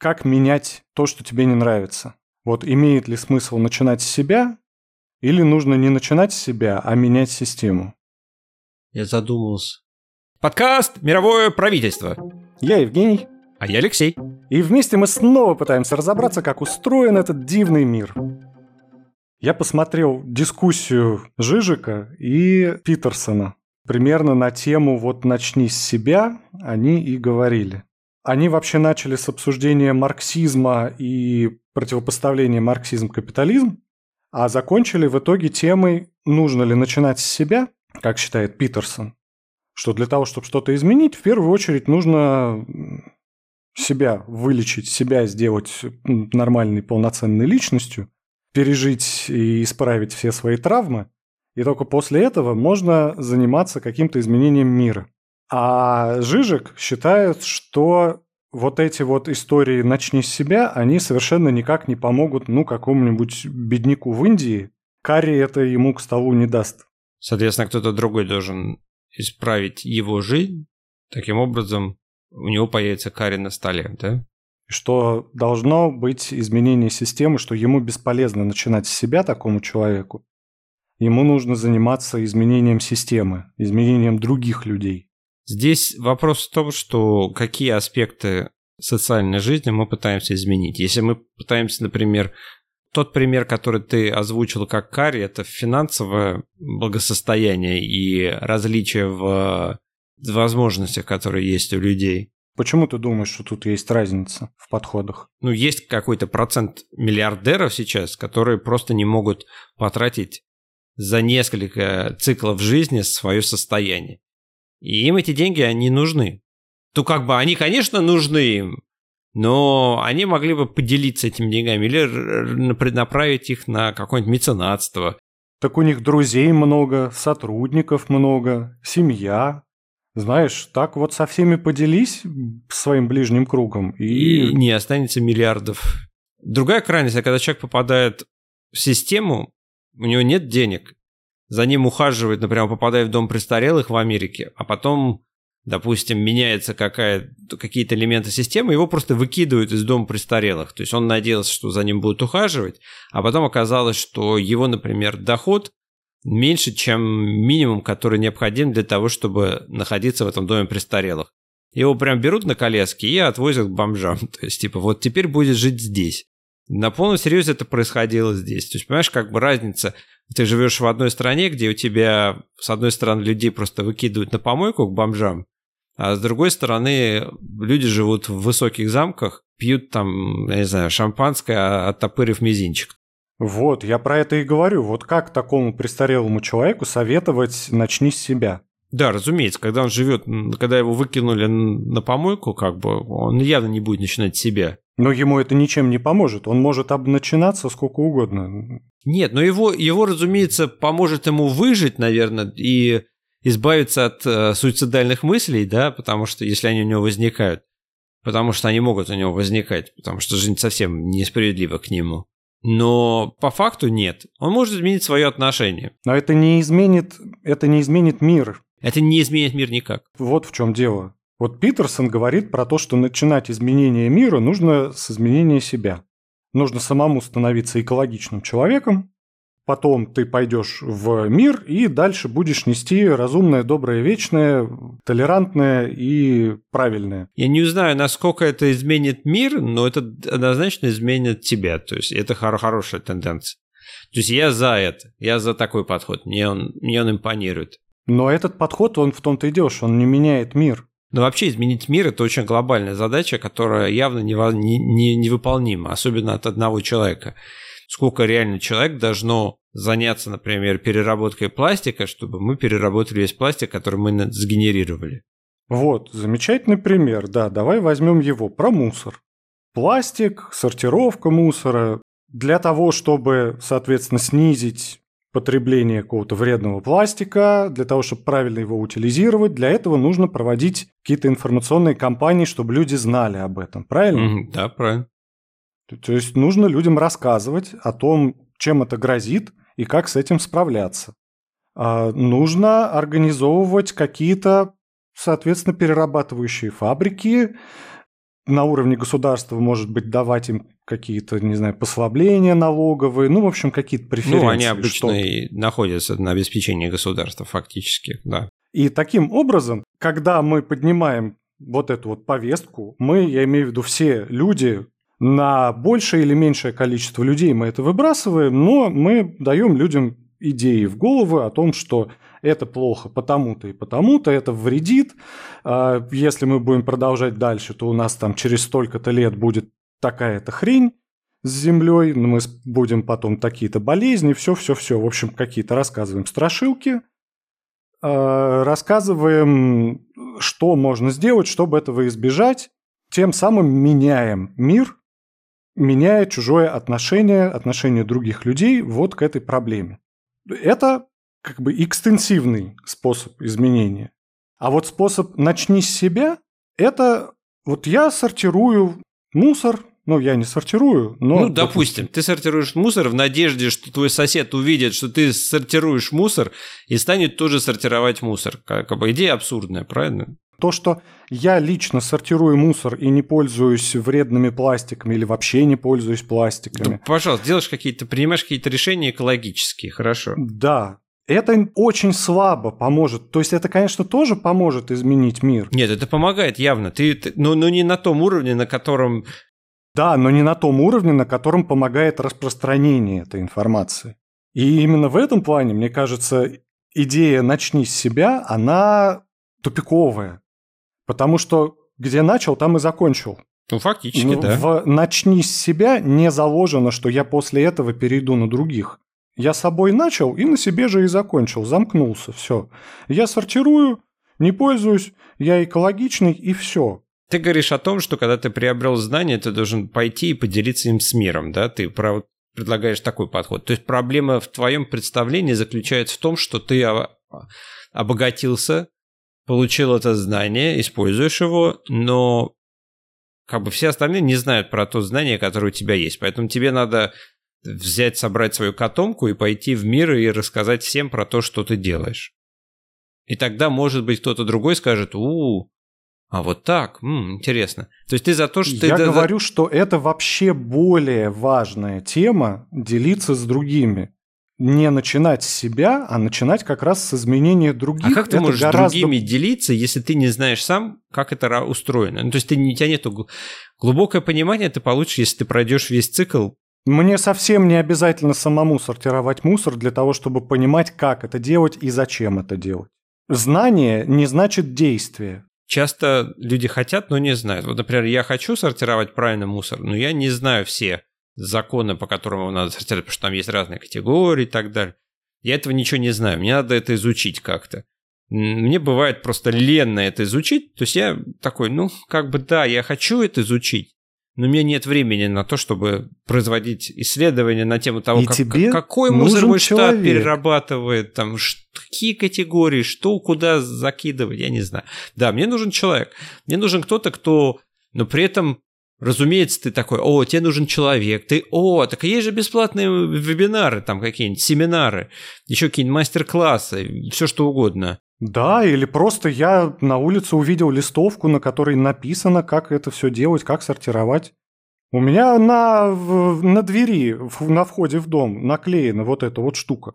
как менять то, что тебе не нравится. Вот имеет ли смысл начинать с себя, или нужно не начинать с себя, а менять систему? Я задумался. Подкаст «Мировое правительство». Я Евгений. А я Алексей. И вместе мы снова пытаемся разобраться, как устроен этот дивный мир. Я посмотрел дискуссию Жижика и Питерсона. Примерно на тему «Вот начни с себя» они и говорили. Они вообще начали с обсуждения марксизма и противопоставления марксизм-капитализм, а закончили в итоге темой «Нужно ли начинать с себя?», как считает Питерсон, что для того, чтобы что-то изменить, в первую очередь нужно себя вылечить, себя сделать нормальной, полноценной личностью, пережить и исправить все свои травмы, и только после этого можно заниматься каким-то изменением мира. А Жижик считает, что вот эти вот истории «начни с себя», они совершенно никак не помогут, ну, какому-нибудь бедняку в Индии. Карри это ему к столу не даст. Соответственно, кто-то другой должен исправить его жизнь. Таким образом, у него появится карри на столе, да? Что должно быть изменение системы, что ему бесполезно начинать с себя такому человеку. Ему нужно заниматься изменением системы, изменением других людей. Здесь вопрос в том, что какие аспекты социальной жизни мы пытаемся изменить. Если мы пытаемся, например, тот пример, который ты озвучил как карри, это финансовое благосостояние и различия в возможностях, которые есть у людей. Почему ты думаешь, что тут есть разница в подходах? Ну, есть какой-то процент миллиардеров сейчас, которые просто не могут потратить за несколько циклов жизни свое состояние. И им эти деньги, они нужны. То как бы они, конечно, нужны им, но они могли бы поделиться этими деньгами или направить их на какое-нибудь меценатство. Так у них друзей много, сотрудников много, семья. Знаешь, так вот со всеми поделись своим ближним кругом и... И не останется миллиардов. Другая крайность, когда человек попадает в систему, у него нет денег, за ним ухаживает, например, попадая в дом престарелых в Америке, а потом, допустим, меняется какие-то элементы системы, его просто выкидывают из дома престарелых. То есть он надеялся, что за ним будут ухаживать, а потом оказалось, что его, например, доход меньше, чем минимум, который необходим для того, чтобы находиться в этом доме престарелых. Его прям берут на коляске и отвозят к бомжам. То есть, типа, вот теперь будет жить здесь. На полном серьезе это происходило здесь. То есть, понимаешь, как бы разница. Ты живешь в одной стране, где у тебя, с одной стороны, людей просто выкидывают на помойку к бомжам, а с другой стороны, люди живут в высоких замках, пьют там, я не знаю, шампанское, оттопырив мизинчик. Вот, я про это и говорю. Вот как такому престарелому человеку советовать «начни с себя»? Да, разумеется, когда он живет, когда его выкинули на помойку, как бы, он явно не будет начинать с себя. Но ему это ничем не поможет. Он может обначинаться сколько угодно. Нет, но его, его, разумеется, поможет ему выжить, наверное, и избавиться от э, суицидальных мыслей, да, потому что если они у него возникают, потому что они могут у него возникать, потому что жизнь совсем несправедлива к нему. Но по факту нет. Он может изменить свое отношение. Но это не изменит, это не изменит мир. Это не изменит мир никак. Вот в чем дело. Вот Питерсон говорит про то, что начинать изменение мира нужно с изменения себя. Нужно самому становиться экологичным человеком, потом ты пойдешь в мир и дальше будешь нести разумное, доброе, вечное, толерантное и правильное. Я не знаю, насколько это изменит мир, но это однозначно изменит тебя. То есть это хор- хорошая тенденция. То есть я за это, я за такой подход, мне он, мне он импонирует. Но этот подход, он в том-то и дело, что он не меняет мир. Но вообще изменить мир – это очень глобальная задача, которая явно невыполнима, не, не, невыполнима, особенно от одного человека. Сколько реально человек должно заняться, например, переработкой пластика, чтобы мы переработали весь пластик, который мы сгенерировали. Вот, замечательный пример, да, давай возьмем его, про мусор. Пластик, сортировка мусора. Для того, чтобы, соответственно, снизить потребление какого-то вредного пластика, для того, чтобы правильно его утилизировать, для этого нужно проводить какие-то информационные кампании, чтобы люди знали об этом, правильно? Mm, да, правильно. То есть нужно людям рассказывать о том, чем это грозит и как с этим справляться. А нужно организовывать какие-то, соответственно, перерабатывающие фабрики, на уровне государства, может быть, давать им какие-то, не знаю, послабления налоговые, ну, в общем, какие-то преференции. Ну, они обычно и находятся на обеспечении государства фактически, да. И таким образом, когда мы поднимаем вот эту вот повестку, мы, я имею в виду все люди, на большее или меньшее количество людей мы это выбрасываем, но мы даем людям идеи в головы о том, что это плохо потому-то и потому-то, это вредит. А если мы будем продолжать дальше, то у нас там через столько-то лет будет такая-то хрень с землей, мы будем потом такие-то болезни, все-все-все. В общем, какие-то рассказываем страшилки, а, рассказываем, что можно сделать, чтобы этого избежать, тем самым меняем мир меняя чужое отношение, отношение других людей вот к этой проблеме. Это как бы экстенсивный способ изменения. А вот способ «начни с себя» – это вот я сортирую мусор, ну, я не сортирую, но... Ну, допустим, ты сортируешь мусор в надежде, что твой сосед увидит, что ты сортируешь мусор и станет тоже сортировать мусор. Как бы идея абсурдная, правильно? То, что я лично сортирую мусор и не пользуюсь вредными пластиками или вообще не пользуюсь пластиками. Да, пожалуйста, делаешь какие-то, принимаешь какие-то решения экологические, хорошо. Да, это очень слабо поможет. То есть это, конечно, тоже поможет изменить мир. Нет, это помогает явно. Ты, ты но, но не на том уровне, на котором... Да, но не на том уровне, на котором помогает распространение этой информации. И именно в этом плане, мне кажется, идея «начни с себя», она тупиковая. Потому что где начал, там и закончил. Ну, фактически, ну, да. В «начни с себя» не заложено, что я после этого перейду на других. Я собой начал и на себе же и закончил, замкнулся, все. Я сортирую, не пользуюсь, я экологичный и все. Ты говоришь о том, что когда ты приобрел знания, ты должен пойти и поделиться им с миром, да? Ты про предлагаешь такой подход. То есть проблема в твоем представлении заключается в том, что ты обогатился, получил это знание, используешь его, но как бы все остальные не знают про то знание, которое у тебя есть. Поэтому тебе надо взять, собрать свою котомку и пойти в мир и рассказать всем про то, что ты делаешь. И тогда, может быть, кто-то другой скажет, у, а вот так, М, интересно. То есть ты за то, что Я ты... говорю, что это вообще более важная тема делиться с другими не начинать с себя, а начинать как раз с изменения других. А как ты это можешь гораздо... с другими делиться, если ты не знаешь сам, как это устроено? Ну, то есть ты, у тебя нет глубокое понимание ты получишь, если ты пройдешь весь цикл. Мне совсем не обязательно самому сортировать мусор для того, чтобы понимать, как это делать и зачем это делать. Знание не значит действие. Часто люди хотят, но не знают. Вот, например, я хочу сортировать правильно мусор, но я не знаю все законы, по которым его надо сортировать, потому что там есть разные категории и так далее. Я этого ничего не знаю, мне надо это изучить как-то. Мне бывает просто ленно это изучить, то есть я такой, ну, как бы да, я хочу это изучить, но у меня нет времени на то, чтобы производить исследования на тему того, как, тебе какой мусор мой штат перерабатывает, там, какие категории, что куда закидывать, я не знаю. Да, мне нужен человек, мне нужен кто-то, кто, но при этом Разумеется, ты такой, о, тебе нужен человек, ты, о, так есть же бесплатные вебинары, там какие-нибудь семинары, еще какие-нибудь мастер-классы, все что угодно. Да, или просто я на улице увидел листовку, на которой написано, как это все делать, как сортировать. У меня на, на двери, на входе в дом наклеена вот эта вот штука.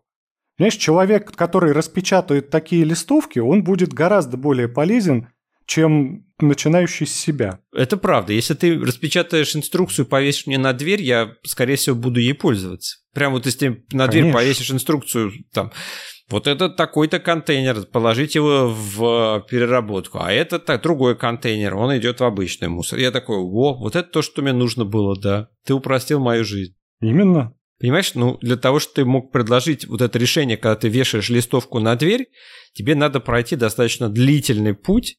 Знаешь, человек, который распечатает такие листовки, он будет гораздо более полезен, чем начинающий с себя. Это правда. Если ты распечатаешь инструкцию, повесишь мне на дверь, я, скорее всего, буду ей пользоваться. Прям вот если ты на дверь Конечно. повесишь инструкцию, там, вот это такой-то контейнер, положить его в переработку, а это так, другой контейнер, он идет в обычный мусор. Я такой, о, вот это то, что мне нужно было, да. Ты упростил мою жизнь. Именно. Понимаешь, ну для того, чтобы ты мог предложить вот это решение, когда ты вешаешь листовку на дверь, тебе надо пройти достаточно длительный путь,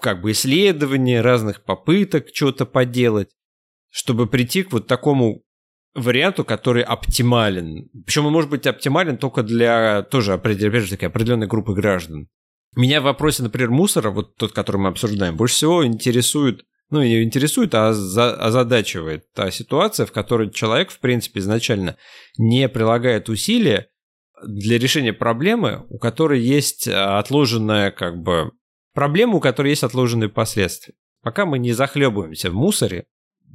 как бы исследования, разных попыток что-то поделать, чтобы прийти к вот такому варианту, который оптимален. Причем он может быть оптимален только для тоже определенной, определенной группы граждан. Меня в вопросе, например, мусора, вот тот, который мы обсуждаем, больше всего интересует, ну, не интересует, а озадачивает та ситуация, в которой человек, в принципе, изначально не прилагает усилия для решения проблемы, у которой есть отложенная как бы проблема, у которой есть отложенные последствия. Пока мы не захлебываемся в мусоре,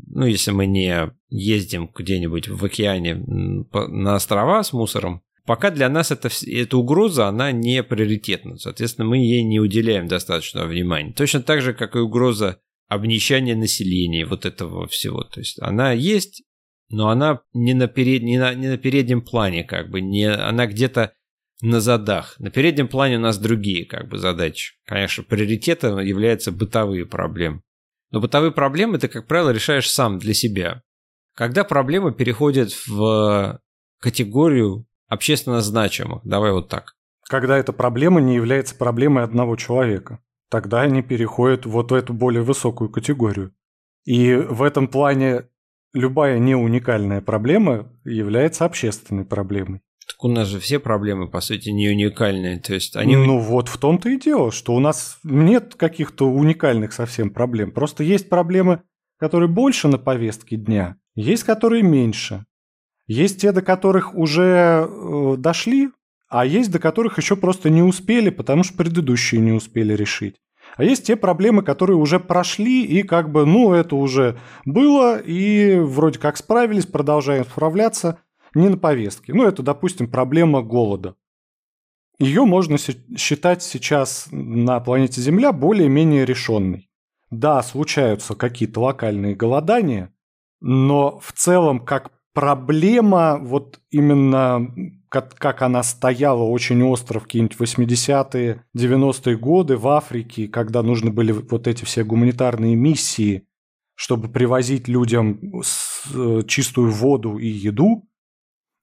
ну, если мы не ездим где-нибудь в океане на острова с мусором, пока для нас это, эта угроза, она не приоритетна. Соответственно, мы ей не уделяем достаточного внимания. Точно так же, как и угроза обнищания населения, вот этого всего. То есть она есть, но она не на, перед, не на, не на переднем плане, как бы, не, она где-то на задах. На переднем плане у нас другие как бы задачи. Конечно, приоритетом являются бытовые проблемы. Но бытовые проблемы ты, как правило, решаешь сам для себя. Когда проблема переходит в категорию общественно значимых, давай вот так. Когда эта проблема не является проблемой одного человека, тогда они переходят вот в эту более высокую категорию. И в этом плане любая неуникальная проблема является общественной проблемой. Так у нас же все проблемы, по сути, не уникальные. То есть они... Ну вот в том-то и дело, что у нас нет каких-то уникальных совсем проблем. Просто есть проблемы, которые больше на повестке дня, есть которые меньше. Есть те, до которых уже э, дошли, а есть до которых еще просто не успели, потому что предыдущие не успели решить. А есть те проблемы, которые уже прошли, и как бы, ну, это уже было, и вроде как справились, продолжаем справляться – не на повестке. Ну, это, допустим, проблема голода. Ее можно считать сейчас на планете Земля более-менее решенной. Да, случаются какие-то локальные голодания, но в целом как проблема, вот именно как, как она стояла очень остро в какие-нибудь 80-е, 90-е годы в Африке, когда нужны были вот эти все гуманитарные миссии, чтобы привозить людям э, чистую воду и еду,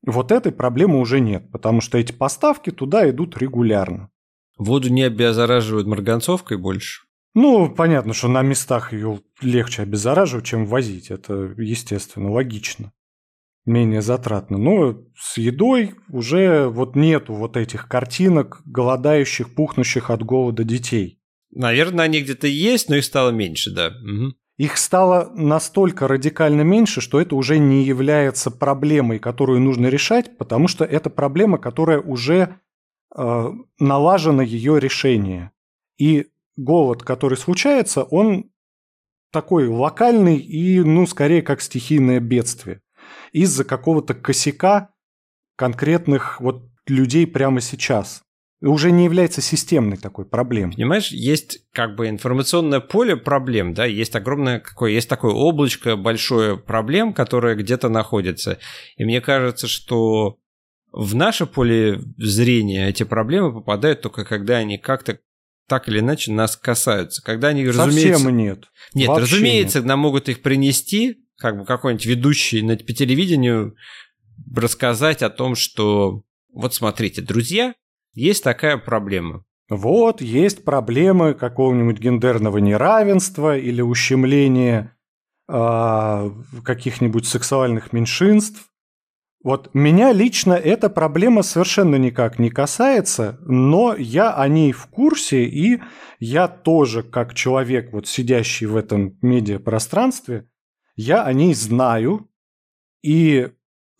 вот этой проблемы уже нет, потому что эти поставки туда идут регулярно. Воду не обеззараживают марганцовкой больше? Ну, понятно, что на местах ее легче обеззараживать, чем возить. Это, естественно, логично. Менее затратно. Но с едой уже вот нету вот этих картинок голодающих, пухнущих от голода детей. Наверное, они где-то есть, но их стало меньше, да. Угу. Их стало настолько радикально меньше, что это уже не является проблемой, которую нужно решать, потому что это проблема, которая уже э, налажено ее решение. И голод, который случается, он такой локальный и, ну, скорее как стихийное бедствие. Из-за какого-то косяка конкретных вот людей прямо сейчас уже не является системной такой проблемой. Понимаешь, есть как бы информационное поле проблем, да, есть огромное какое, есть такое облачко большое проблем, которое где-то находится. И мне кажется, что в наше поле зрения эти проблемы попадают только когда они как-то так или иначе нас касаются. Когда они, Совсем разумеется... нет. Нет, Вообще разумеется, нет. нам могут их принести, как бы какой-нибудь ведущий на, по телевидению рассказать о том, что вот смотрите, друзья, есть такая проблема. Вот, есть проблемы какого-нибудь гендерного неравенства или ущемления э, каких-нибудь сексуальных меньшинств. Вот меня лично эта проблема совершенно никак не касается, но я о ней в курсе, и я тоже, как человек, вот сидящий в этом медиапространстве, я о ней знаю, и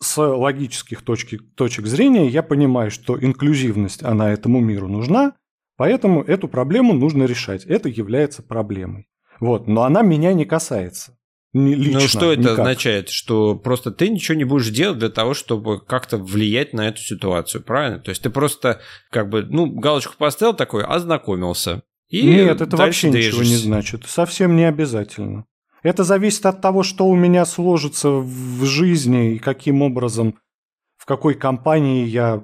с логических точки, точек зрения я понимаю, что инклюзивность, она этому миру нужна, поэтому эту проблему нужно решать. Это является проблемой. Вот, но она меня не касается. Лично, ну что это никак. означает? Что просто ты ничего не будешь делать для того, чтобы как-то влиять на эту ситуацию, правильно? То есть ты просто как бы, ну, галочку поставил такой, ознакомился. И Нет, это вообще движешься. ничего не значит. Совсем не обязательно. Это зависит от того, что у меня сложится в жизни и каким образом, в какой компании я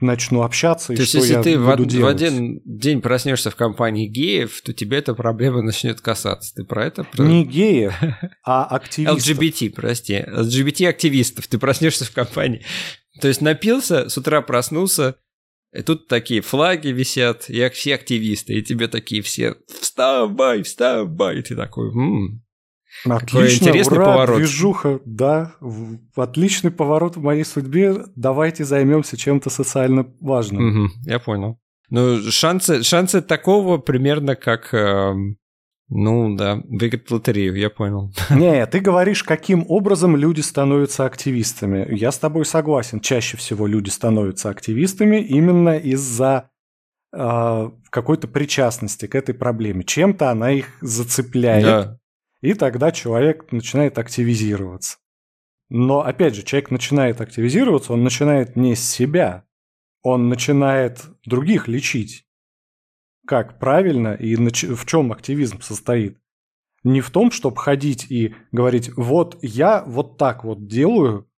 начну общаться и то что есть, я если ты буду в, делать. в один день проснешься в компании геев, то тебе эта проблема начнет касаться. Ты про это? Про... Не геев, а активистов. LGBT, прости. LGBT-активистов. Ты проснешься в компании. То есть напился, с утра проснулся, и тут такие флаги висят, и все активисты, и тебе такие все «Вставай, вставай!» И ты такой «М, Отлично, интересный ура, поворот. движуха, да, отличный поворот в моей судьбе. Давайте займемся чем-то социально важным. Угу, я понял. Ну, шансы, шансы такого примерно как, э, ну да, выиграть лотерею, я понял. Не, ты говоришь, каким образом люди становятся активистами. Я с тобой согласен. Чаще всего люди становятся активистами именно из-за э, какой-то причастности к этой проблеме. Чем-то она их зацепляет. Да. И тогда человек начинает активизироваться. Но, опять же, человек начинает активизироваться, он начинает не с себя, он начинает других лечить. Как правильно и в чем активизм состоит? Не в том, чтобы ходить и говорить, вот я вот так вот делаю,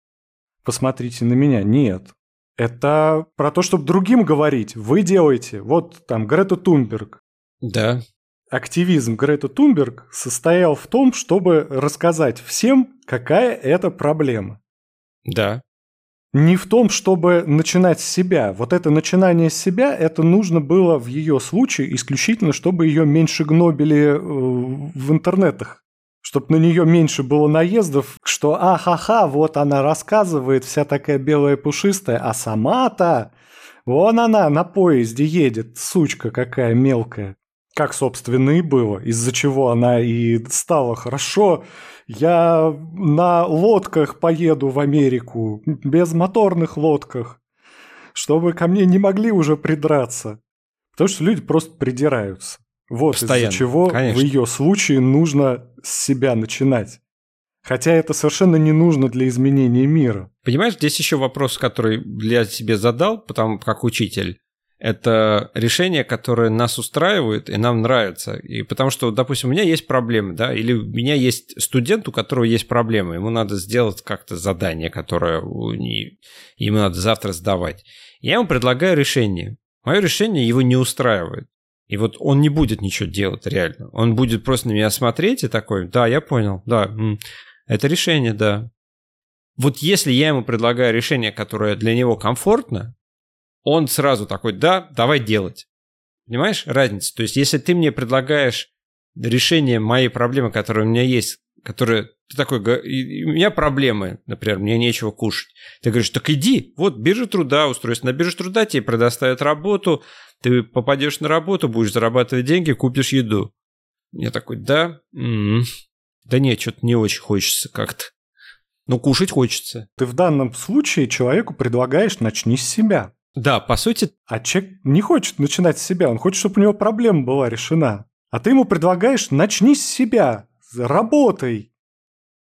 посмотрите на меня. Нет. Это про то, чтобы другим говорить. Вы делаете. Вот там Грета Тунберг. Да. Активизм Грета Тунберг состоял в том, чтобы рассказать всем, какая это проблема. Да не в том, чтобы начинать с себя. Вот это начинание с себя, это нужно было в ее случае исключительно, чтобы ее меньше гнобили э, в интернетах. Чтобы на нее меньше было наездов, что ахаха, вот она рассказывает, вся такая белая пушистая, а сама-то, вон она на поезде едет, сучка какая мелкая. Как, собственно, и было, из-за чего она и стала хорошо я на лодках поеду в Америку, без моторных лодках, чтобы ко мне не могли уже придраться. Потому что люди просто придираются. Вот из-за чего конечно. в ее случае нужно с себя начинать. Хотя это совершенно не нужно для изменения мира. Понимаешь, здесь еще вопрос, который я себе задал, потому как учитель это решение, которое нас устраивает и нам нравится. И потому что, допустим, у меня есть проблемы, да, или у меня есть студент, у которого есть проблемы, ему надо сделать как-то задание, которое ему надо завтра сдавать. Я ему предлагаю решение. Мое решение его не устраивает. И вот он не будет ничего делать реально. Он будет просто на меня смотреть и такой, да, я понял, да, это решение, да. Вот если я ему предлагаю решение, которое для него комфортно, он сразу такой, да, давай делать. Понимаешь разницу? То есть, если ты мне предлагаешь решение моей проблемы, которая у меня есть, которая ты такой, у меня проблемы, например, мне нечего кушать. Ты говоришь, так иди, вот биржа труда, устройся на биржу труда, тебе предоставят работу, ты попадешь на работу, будешь зарабатывать деньги, купишь еду. Я такой, да, м-м, да нет, что-то не очень хочется как-то. Но кушать хочется. Ты в данном случае человеку предлагаешь начни с себя. Да, по сути... А человек не хочет начинать с себя, он хочет, чтобы у него проблема была решена. А ты ему предлагаешь, начни с себя, работай,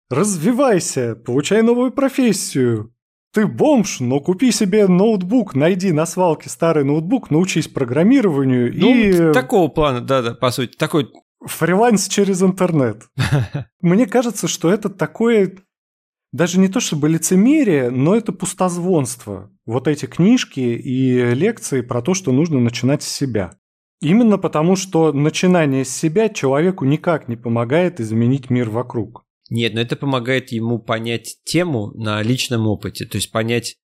развивайся, получай новую профессию. Ты бомж, но купи себе ноутбук, найди на свалке старый ноутбук, научись программированию ну, и... такого плана, да-да, по сути, такой... Фриланс через интернет. Мне кажется, что это такое даже не то чтобы лицемерие, но это пустозвонство. Вот эти книжки и лекции про то, что нужно начинать с себя. Именно потому, что начинание с себя человеку никак не помогает изменить мир вокруг. Нет, но это помогает ему понять тему на личном опыте, то есть понять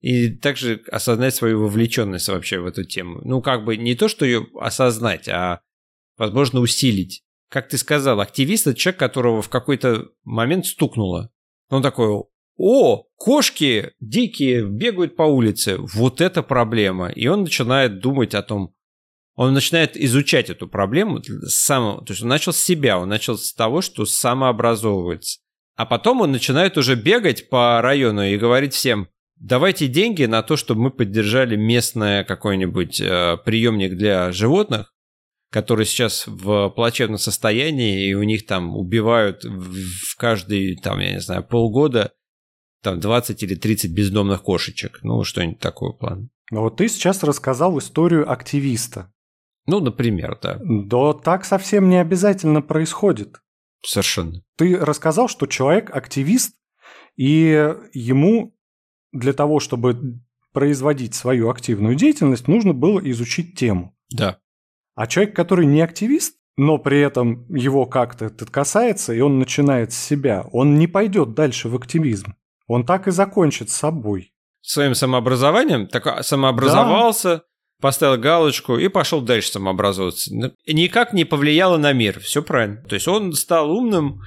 и также осознать свою вовлеченность вообще в эту тему. Ну, как бы не то, что ее осознать, а, возможно, усилить. Как ты сказал, активист – это человек, которого в какой-то момент стукнуло. Он такой, о, кошки дикие бегают по улице, вот это проблема. И он начинает думать о том, он начинает изучать эту проблему сам, то есть он начал с себя, он начал с того, что самообразовывается. А потом он начинает уже бегать по району и говорить всем, давайте деньги на то, чтобы мы поддержали местное какой-нибудь э, приемник для животных, которые сейчас в плачевном состоянии, и у них там убивают в каждый, там, я не знаю, полгода там 20 или 30 бездомных кошечек. Ну, что-нибудь такого плана. Ну вот ты сейчас рассказал историю активиста. Ну, например, да. Да так совсем не обязательно происходит. Совершенно. Ты рассказал, что человек активист, и ему для того, чтобы производить свою активную деятельность, нужно было изучить тему. Да. А человек, который не активист, но при этом его как-то это касается, и он начинает с себя, он не пойдет дальше в активизм. Он так и закончит с собой. Своим самообразованием? Так самообразовался, да. поставил галочку и пошел дальше самообразовываться. Никак не повлияло на мир. Все правильно. То есть он стал умным,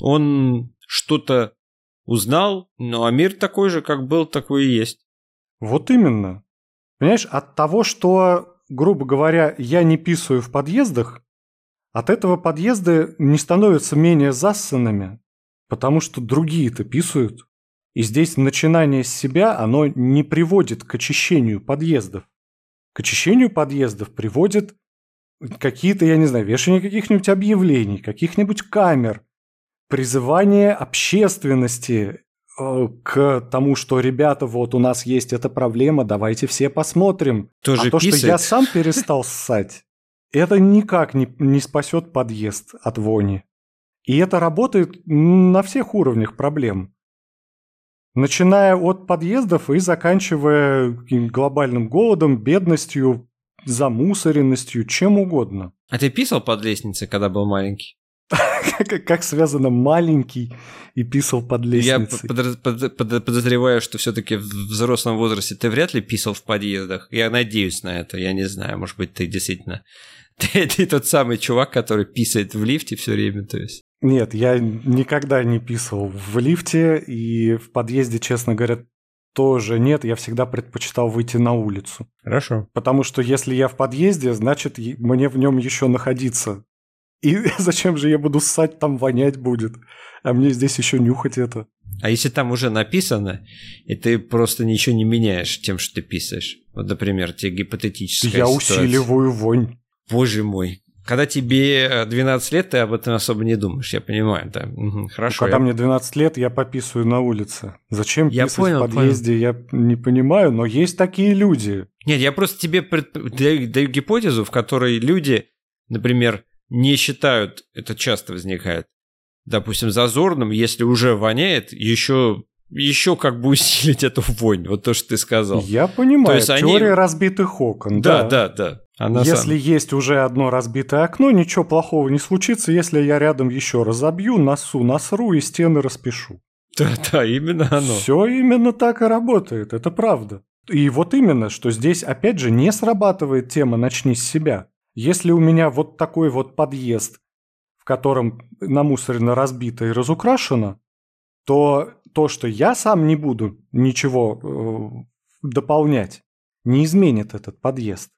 он что-то узнал, ну а мир такой же, как был, такой и есть. Вот именно. Понимаешь, от того, что грубо говоря, я не писаю в подъездах, от этого подъезды не становятся менее зассанными, потому что другие-то писают. И здесь начинание с себя, оно не приводит к очищению подъездов. К очищению подъездов приводит какие-то, я не знаю, вешание каких-нибудь объявлений, каких-нибудь камер, призывание общественности к тому, что, ребята, вот у нас есть эта проблема, давайте все посмотрим. Тоже а то, писает. что я сам перестал ссать, это никак не, не спасет подъезд от вони. И это работает на всех уровнях проблем. Начиная от подъездов и заканчивая глобальным голодом, бедностью, замусоренностью, чем угодно. А ты писал под лестницей, когда был маленький? как, как связано маленький и писал под лестницей. Я под, под, под, подозреваю, что все-таки в взрослом возрасте ты вряд ли писал в подъездах. Я надеюсь на это. Я не знаю, может быть, ты действительно ты, ты тот самый чувак, который писает в лифте все время, то есть. Нет, я никогда не писал в лифте и в подъезде, честно говоря, тоже нет. Я всегда предпочитал выйти на улицу. Хорошо. Потому что если я в подъезде, значит, мне в нем еще находиться. И зачем же я буду ссать, там вонять будет? А мне здесь еще нюхать это. А если там уже написано, и ты просто ничего не меняешь тем, что ты писаешь? Вот, например, тебе гипотетическая Я ситуация. усиливаю вонь. Боже мой. Когда тебе 12 лет, ты об этом особо не думаешь, я понимаю, да. Угу, хорошо. Когда я... мне 12 лет, я пописываю на улице. Зачем Я писать понял, в подъезде, я не понимаю, но есть такие люди. Нет, я просто тебе пред... даю, даю гипотезу, в которой люди, например, не считают, это часто возникает, допустим, зазорным, если уже воняет, еще еще как бы усилить эту вонь, вот то, что ты сказал. Я понимаю, То есть они- теория разбитых окон. Да, да, да. А на Если самом- есть уже одно разбитое окно, ничего плохого не случится, если я рядом еще разобью, носу, насру и стены распишу. Да, да, именно оно. Все именно так и работает, это правда. И вот именно, что здесь опять же не срабатывает тема «начни с себя». Если у меня вот такой вот подъезд, в котором намусорено, разбито и разукрашено, то то, что я сам не буду ничего э, дополнять, не изменит этот подъезд.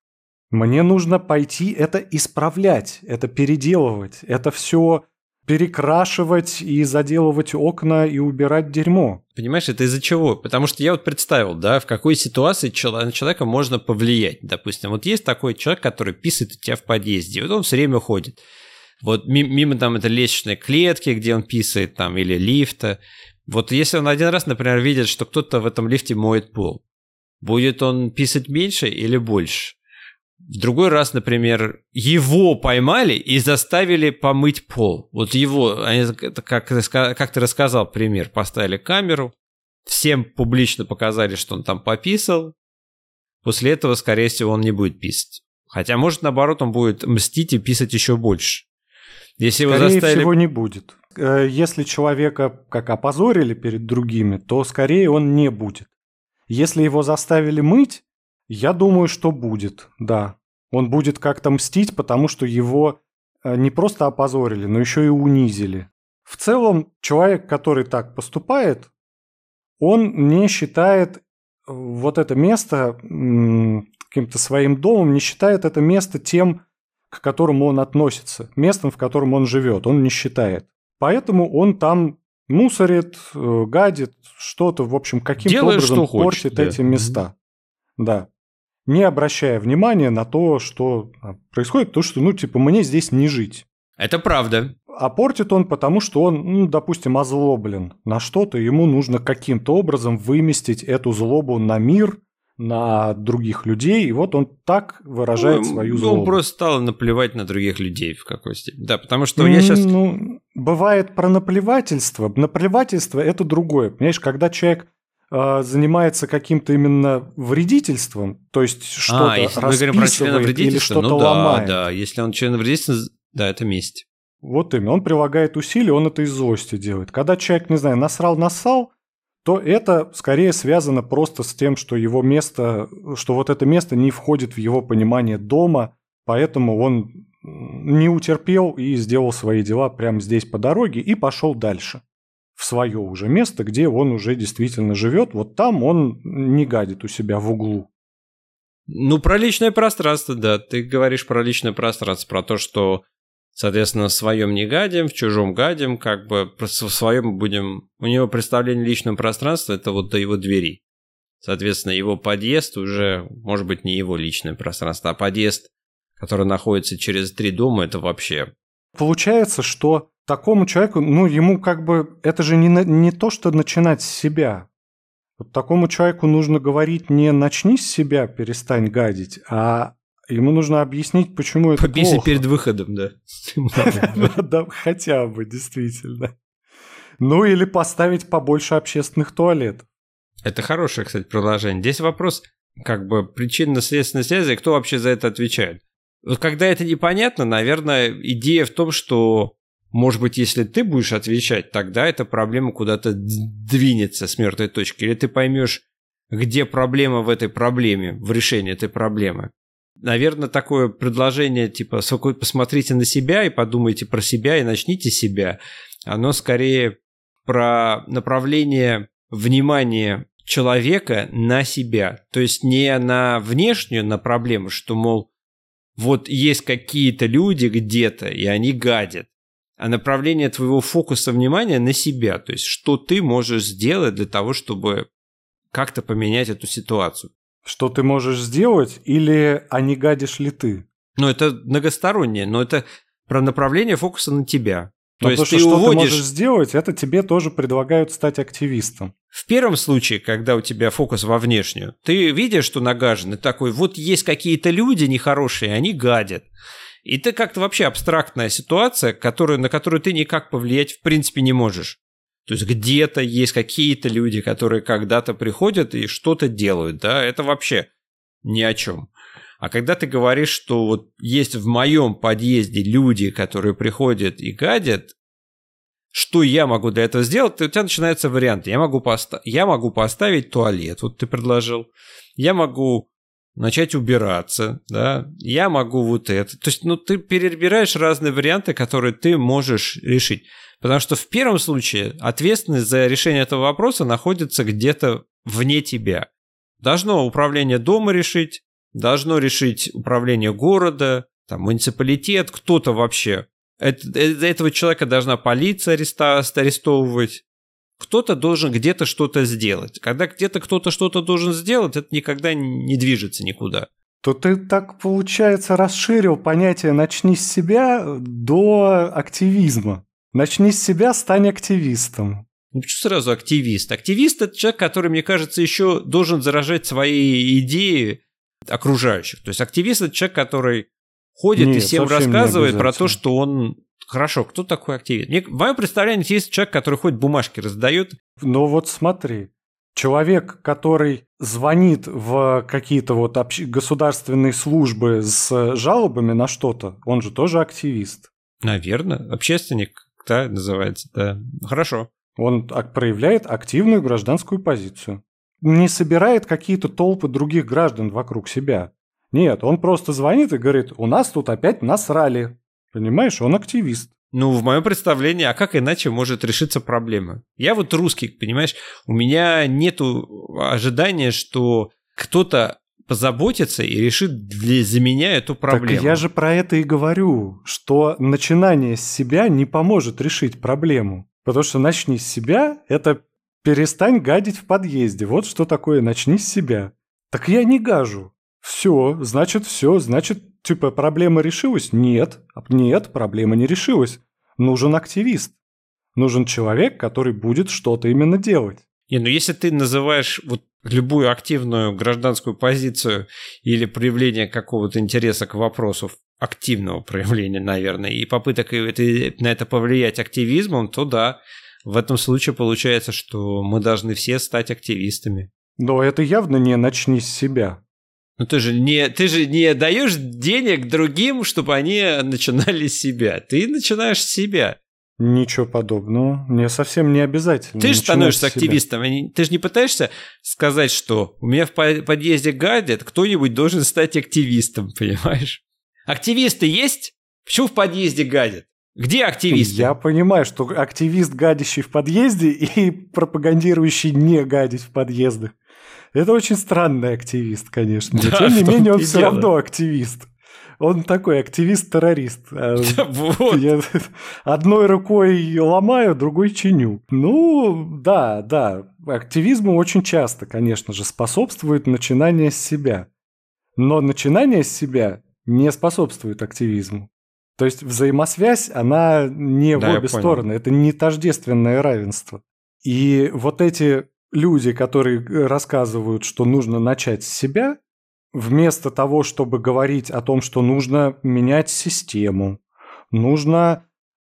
Мне нужно пойти это исправлять, это переделывать, это все перекрашивать и заделывать окна и убирать дерьмо. Понимаешь, это из-за чего? Потому что я вот представил, да, в какой ситуации на человека можно повлиять. Допустим, вот есть такой человек, который писает у тебя в подъезде, вот он все время ходит. Вот ми- мимо там это лестничной клетки, где он писает там, или лифта. Вот если он один раз, например, видит, что кто-то в этом лифте моет пол, будет он писать меньше или больше? В другой раз, например, его поймали и заставили помыть пол. Вот его, они, как, как ты рассказал пример, поставили камеру, всем публично показали, что он там пописал. После этого, скорее всего, он не будет писать. Хотя, может, наоборот, он будет мстить и писать еще больше. Если его Скорее заставили... всего, не будет. Э, Если человека как опозорили перед другими, то скорее он не будет. Если его заставили мыть, я думаю, что будет, да. Он будет как-то мстить, потому что его э, не просто опозорили, но еще и унизили. В целом, человек, который так поступает, он не считает э, вот это место каким-то своим домом, не считает это место тем, к которому он относится, местом, в котором он живет, он не считает. Поэтому он там мусорит, э, гадит, что-то, в общем, каким-то образом что хочет, портит да. эти места. Да. Не обращая внимания на то, что а, происходит, то, что, ну, типа, мне здесь не жить. Это правда. А портит он потому, что он, ну, допустим, озлоблен на что-то, ему нужно каким-то образом выместить эту злобу на мир, на других людей, и вот он так выражает Ну, свою Он злобу. просто стал наплевать на других людей в какой степени. Да, потому что я сейчас... Ну, бывает про наплевательство. Наплевательство – это другое. Понимаешь, когда человек занимается каким-то именно вредительством, то есть что-то а, если мы говорим про или что-то ну да, ломает. да. Если он членовредительство, да, это месть. Вот именно. Он прилагает усилия, он это из злости делает. Когда человек, не знаю, насрал-нассал, то это скорее связано просто с тем, что его место, что вот это место не входит в его понимание дома, поэтому он не утерпел и сделал свои дела прямо здесь по дороге и пошел дальше. В свое уже место, где он уже действительно живет, вот там он не гадит у себя в углу. Ну, про личное пространство, да. Ты говоришь про личное пространство, про то, что, соответственно, в своем не гадим, в чужом гадим, как бы в своем будем... У него представление личного пространства – это вот до его двери. Соответственно, его подъезд уже, может быть, не его личное пространство, а подъезд, который находится через три дома, это вообще... Получается, что такому человеку, ну, ему как бы... Это же не, не то, что начинать с себя. Вот такому человеку нужно говорить не «начни с себя, перестань гадить», а ему нужно объяснить, почему это Побейся плохо. перед выходом, да. Да, хотя бы, действительно. Ну или поставить побольше общественных туалетов. Это хорошее, кстати, продолжение. Здесь вопрос как бы причинно-следственной связи, кто вообще за это отвечает. Вот когда это непонятно, наверное, идея в том, что, может быть, если ты будешь отвечать, тогда эта проблема куда-то двинется с мертвой точки. Или ты поймешь, где проблема в этой проблеме, в решении этой проблемы. Наверное, такое предложение, типа, посмотрите на себя и подумайте про себя и начните себя, оно скорее про направление внимания человека на себя. То есть не на внешнюю, на проблему, что, мол, вот есть какие-то люди где-то, и они гадят. А направление твоего фокуса внимания на себя. То есть что ты можешь сделать для того, чтобы как-то поменять эту ситуацию. Что ты можешь сделать или а не гадишь ли ты? Ну, это многостороннее, но это про направление фокуса на тебя. То есть ты что уводишь... ты можешь сделать, это тебе тоже предлагают стать активистом. В первом случае, когда у тебя фокус во внешнюю, ты видишь, что нагажен, и такой, вот есть какие-то люди нехорошие, они гадят. И ты как-то вообще абстрактная ситуация, которую, на которую ты никак повлиять в принципе не можешь. То есть где-то есть какие-то люди, которые когда-то приходят и что-то делают, да, это вообще ни о чем. А когда ты говоришь, что вот есть в моем подъезде люди, которые приходят и гадят, что я могу для этого сделать, у тебя начинается вариант. Я могу, поста- я могу поставить туалет, вот ты предложил. Я могу начать убираться, да, я могу вот это. То есть, ну, ты перебираешь разные варианты, которые ты можешь решить. Потому что в первом случае ответственность за решение этого вопроса находится где-то вне тебя. Должно управление дома решить, должно решить управление города, там, муниципалитет, кто-то вообще. Это, для этого человека должна полиция ареста, арестовывать. Кто-то должен где-то что-то сделать. Когда где-то кто-то что-то должен сделать, это никогда не движется никуда. То ты так, получается, расширил понятие «начни с себя» до активизма. Начни с себя, стань активистом. Ну почему сразу активист? Активист – это человек, который, мне кажется, еще должен заражать свои идеи окружающих. То есть активист – это человек, который ходит Нет, и всем рассказывает про то, что он Хорошо, кто такой активист? Мне, в моем представлении есть человек, который ходит бумажки раздает. Ну вот смотри, человек, который звонит в какие-то вот общ... государственные службы с жалобами на что-то, он же тоже активист. Наверное, общественник, да, называется, да. Хорошо. Он проявляет активную гражданскую позицию не собирает какие-то толпы других граждан вокруг себя. Нет, он просто звонит и говорит, у нас тут опять насрали. Понимаешь, он активист. Ну, в моем представлении, а как иначе может решиться проблема? Я вот русский, понимаешь, у меня нету ожидания, что кто-то позаботится и решит для, за меня эту проблему. Так я же про это и говорю, что начинание с себя не поможет решить проблему. Потому что начни с себя – это Перестань гадить в подъезде. Вот что такое начни с себя. Так я не гажу. Все, значит, все, значит, типа, проблема решилась? Нет, нет, проблема не решилась. Нужен активист. Нужен человек, который будет что-то именно делать. Не, ну если ты называешь вот любую активную гражданскую позицию или проявление какого-то интереса к вопросу активного проявления, наверное, и попыток на это повлиять активизмом, то да, в этом случае получается, что мы должны все стать активистами. Но это явно не начни с себя. Ну ты же не, ты же не даешь денег другим, чтобы они начинали с себя. Ты начинаешь с себя. Ничего подобного. Мне совсем не обязательно. Ты же становишься активистом. Ты же не пытаешься сказать, что у меня в подъезде гадят, кто-нибудь должен стать активистом, понимаешь? Активисты есть? Почему в подъезде гадят? Где активист? Я понимаю, что активист, гадящий в подъезде, и пропагандирующий не гадить в подъездах. Это очень странный активист, конечно. Но, да, тем не менее, он все дело. равно активист. Он такой активист-террорист. А вот. Я одной рукой ломаю, другой чиню. Ну, да, да. активизму очень часто, конечно же, способствует начинание с себя. Но начинание с себя не способствует активизму. То есть взаимосвязь, она не да, в обе стороны. Это не тождественное равенство. И вот эти люди, которые рассказывают, что нужно начать с себя, вместо того, чтобы говорить о том, что нужно менять систему, нужно,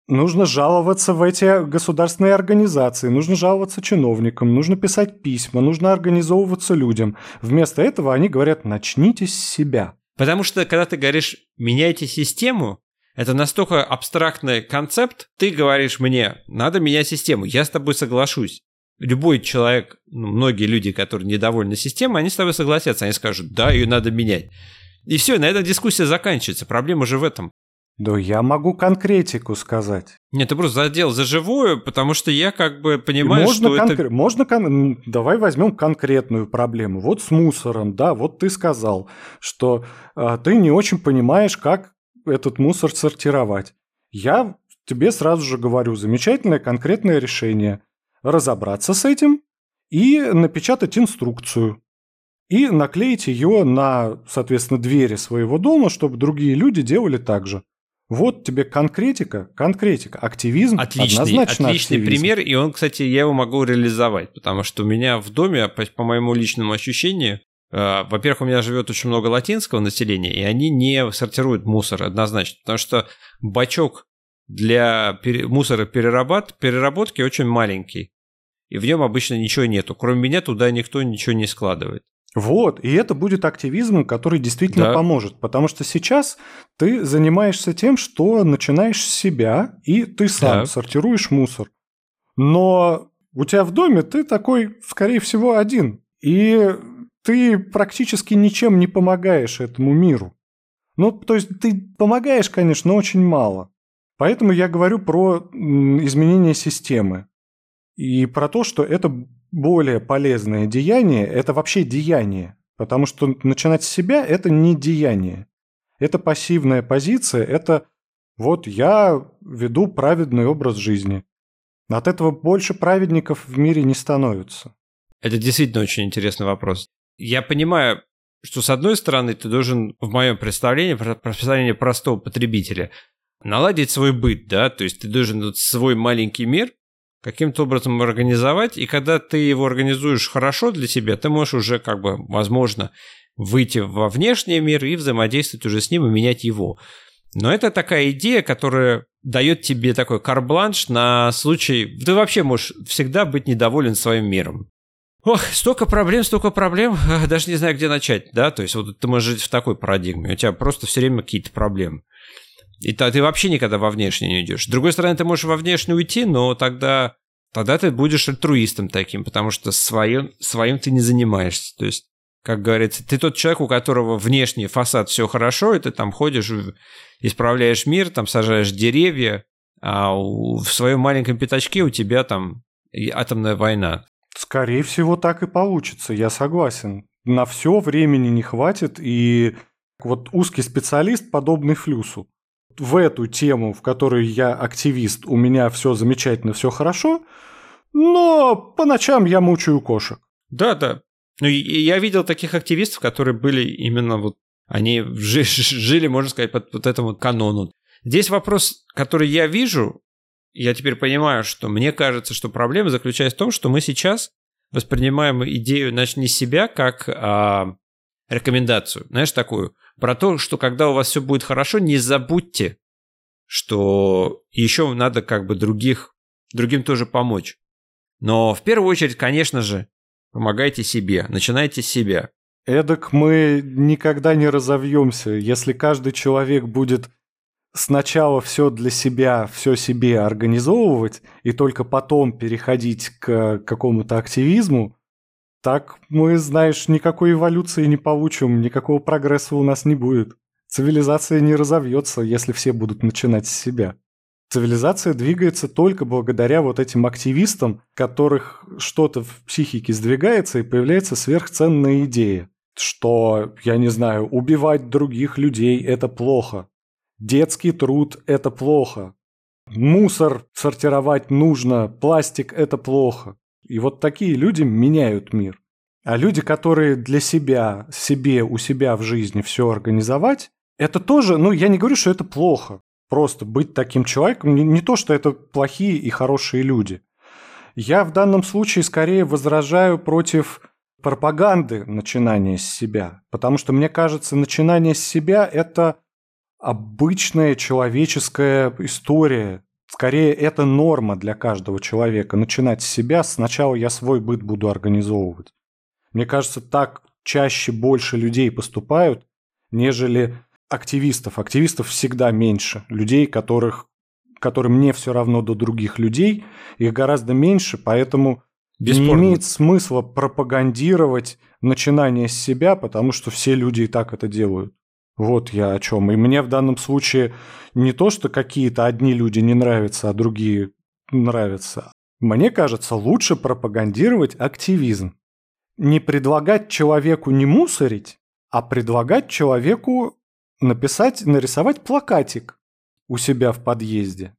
нужно жаловаться в эти государственные организации, нужно жаловаться чиновникам, нужно писать письма, нужно организовываться людям. Вместо этого они говорят «начните с себя». Потому что, когда ты говоришь «меняйте систему», это настолько абстрактный концепт, ты говоришь мне, надо менять систему, я с тобой соглашусь любой человек, ну, многие люди, которые недовольны системой, они с тобой согласятся, они скажут, да, ее надо менять. И все, на этом дискуссия заканчивается. Проблема же в этом. Да я могу конкретику сказать. Нет, ты просто задел за живую, потому что я как бы понимаю, можно что конкр... это... Можно, кон... давай возьмем конкретную проблему. Вот с мусором, да, вот ты сказал, что а, ты не очень понимаешь, как этот мусор сортировать. Я тебе сразу же говорю, замечательное конкретное решение разобраться с этим и напечатать инструкцию. И наклеить ее на, соответственно, двери своего дома, чтобы другие люди делали так же. Вот тебе конкретика, конкретика, активизм, отличный, однозначно Отличный активизм. пример, и он, кстати, я его могу реализовать, потому что у меня в доме, по, по моему личному ощущению, во-первых, у меня живет очень много латинского населения, и они не сортируют мусор однозначно, потому что бачок для мусора переработ, переработки очень маленький и в нем обычно ничего нету. Кроме меня туда никто ничего не складывает. Вот, и это будет активизм, который действительно да. поможет, потому что сейчас ты занимаешься тем, что начинаешь с себя, и ты сам да. сортируешь мусор. Но у тебя в доме ты такой, скорее всего, один, и ты практически ничем не помогаешь этому миру. Ну, то есть ты помогаешь, конечно, но очень мало. Поэтому я говорю про изменение системы. И про то, что это более полезное деяние, это вообще деяние. Потому что начинать с себя – это не деяние. Это пассивная позиция, это вот я веду праведный образ жизни. От этого больше праведников в мире не становится. Это действительно очень интересный вопрос. Я понимаю, что с одной стороны ты должен, в моем представлении, представлении простого потребителя, наладить свой быт, да, то есть ты должен свой маленький мир каким-то образом организовать, и когда ты его организуешь хорошо для себя, ты можешь уже, как бы, возможно, выйти во внешний мир и взаимодействовать уже с ним и менять его. Но это такая идея, которая дает тебе такой карбланш на случай... Ты вообще можешь всегда быть недоволен своим миром. Ох, столько проблем, столько проблем, даже не знаю, где начать, да? То есть вот ты можешь жить в такой парадигме, у тебя просто все время какие-то проблемы. И то ты вообще никогда во внешний не уйдешь. С другой стороны, ты можешь во внешний уйти, но тогда, тогда ты будешь альтруистом таким, потому что своим, своим ты не занимаешься. То есть, как говорится, ты тот человек, у которого внешний фасад все хорошо, и ты там ходишь, исправляешь мир, там сажаешь деревья, а в своем маленьком пятачке у тебя там атомная война. Скорее всего, так и получится, я согласен. На все времени не хватит, и вот узкий специалист, подобный флюсу, в эту тему, в которой я активист, у меня все замечательно, все хорошо, но по ночам я мучаю кошек. Да, да. Ну, я видел таких активистов, которые были именно вот, они жили, можно сказать, под вот этому канону. Здесь вопрос, который я вижу, я теперь понимаю, что мне кажется, что проблема заключается в том, что мы сейчас воспринимаем идею, значит, не себя как а, рекомендацию, знаешь, такую, про то, что когда у вас все будет хорошо, не забудьте, что еще надо как бы других, другим тоже помочь. Но в первую очередь, конечно же, помогайте себе, начинайте с себя. Эдак мы никогда не разовьемся, если каждый человек будет сначала все для себя, все себе организовывать, и только потом переходить к какому-то активизму, так мы, знаешь, никакой эволюции не получим, никакого прогресса у нас не будет. Цивилизация не разовьется, если все будут начинать с себя. Цивилизация двигается только благодаря вот этим активистам, которых что-то в психике сдвигается и появляется сверхценная идея, что, я не знаю, убивать других людей – это плохо, детский труд – это плохо, мусор сортировать нужно, пластик – это плохо. И вот такие люди меняют мир. А люди, которые для себя, себе, у себя в жизни все организовать, это тоже, ну, я не говорю, что это плохо. Просто быть таким человеком, не, не то, что это плохие и хорошие люди. Я в данном случае скорее возражаю против пропаганды начинания с себя. Потому что, мне кажется, начинание с себя – это обычная человеческая история. Скорее, это норма для каждого человека. Начинать с себя, сначала я свой быт буду организовывать. Мне кажется, так чаще больше людей поступают, нежели активистов. Активистов всегда меньше. Людей, которых, которым не все равно до других людей, их гораздо меньше, поэтому Бесспорно. не имеет смысла пропагандировать начинание с себя, потому что все люди и так это делают. Вот я о чем. И мне в данном случае не то, что какие-то одни люди не нравятся, а другие нравятся. Мне кажется, лучше пропагандировать активизм не предлагать человеку не мусорить, а предлагать человеку написать, нарисовать плакатик у себя в подъезде.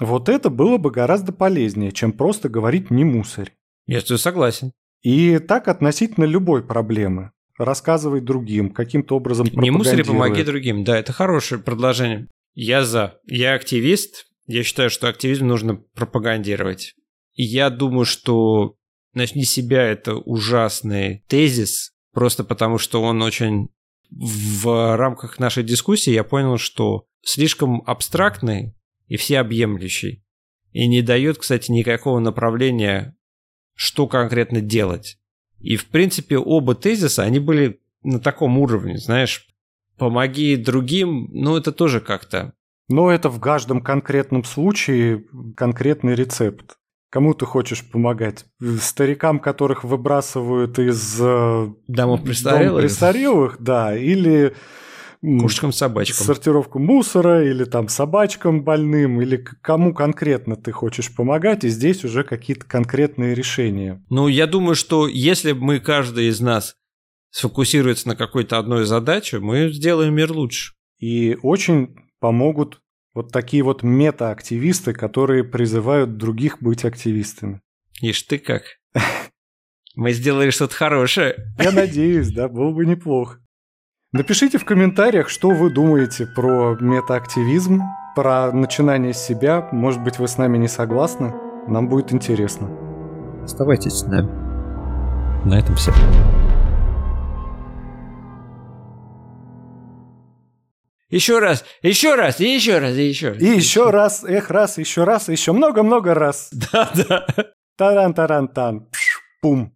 Вот это было бы гораздо полезнее, чем просто говорить «не мусорь». Я с тобой согласен. И так относительно любой проблемы. Рассказывай другим, каким-то образом Не мусори, помоги другим. Да, это хорошее предложение. Я за. Я активист. Я считаю, что активизм нужно пропагандировать. И я думаю, что начни себя это ужасный тезис, просто потому что он очень в рамках нашей дискуссии я понял, что слишком абстрактный и всеобъемлющий. И не дает, кстати, никакого направления, что конкретно делать. И, в принципе, оба тезиса, они были на таком уровне, знаешь, помоги другим, ну, это тоже как-то. Но это в каждом конкретном случае конкретный рецепт. Кому ты хочешь помогать? Старикам, которых выбрасывают из э, домов престарелых, дом престарелых да, или кошечкам собачкам. Сортировку мусора или там собачкам больным, или кому конкретно ты хочешь помогать, и здесь уже какие-то конкретные решения. Ну, я думаю, что если мы каждый из нас сфокусируется на какой-то одной задаче, мы сделаем мир лучше. И очень помогут вот такие вот мета-активисты, которые призывают других быть активистами. Ишь ты как. Мы сделали что-то хорошее. Я надеюсь, да, было бы неплохо. Напишите в комментариях, что вы думаете про метаактивизм, про начинание с себя. Может быть, вы с нами не согласны? Нам будет интересно. Оставайтесь с нами. На этом все. Еще раз, еще раз, и еще раз, и еще раз. И еще раз, эх, раз, еще раз, еще много-много раз. Да, да. Таран-таран-тан. Пум.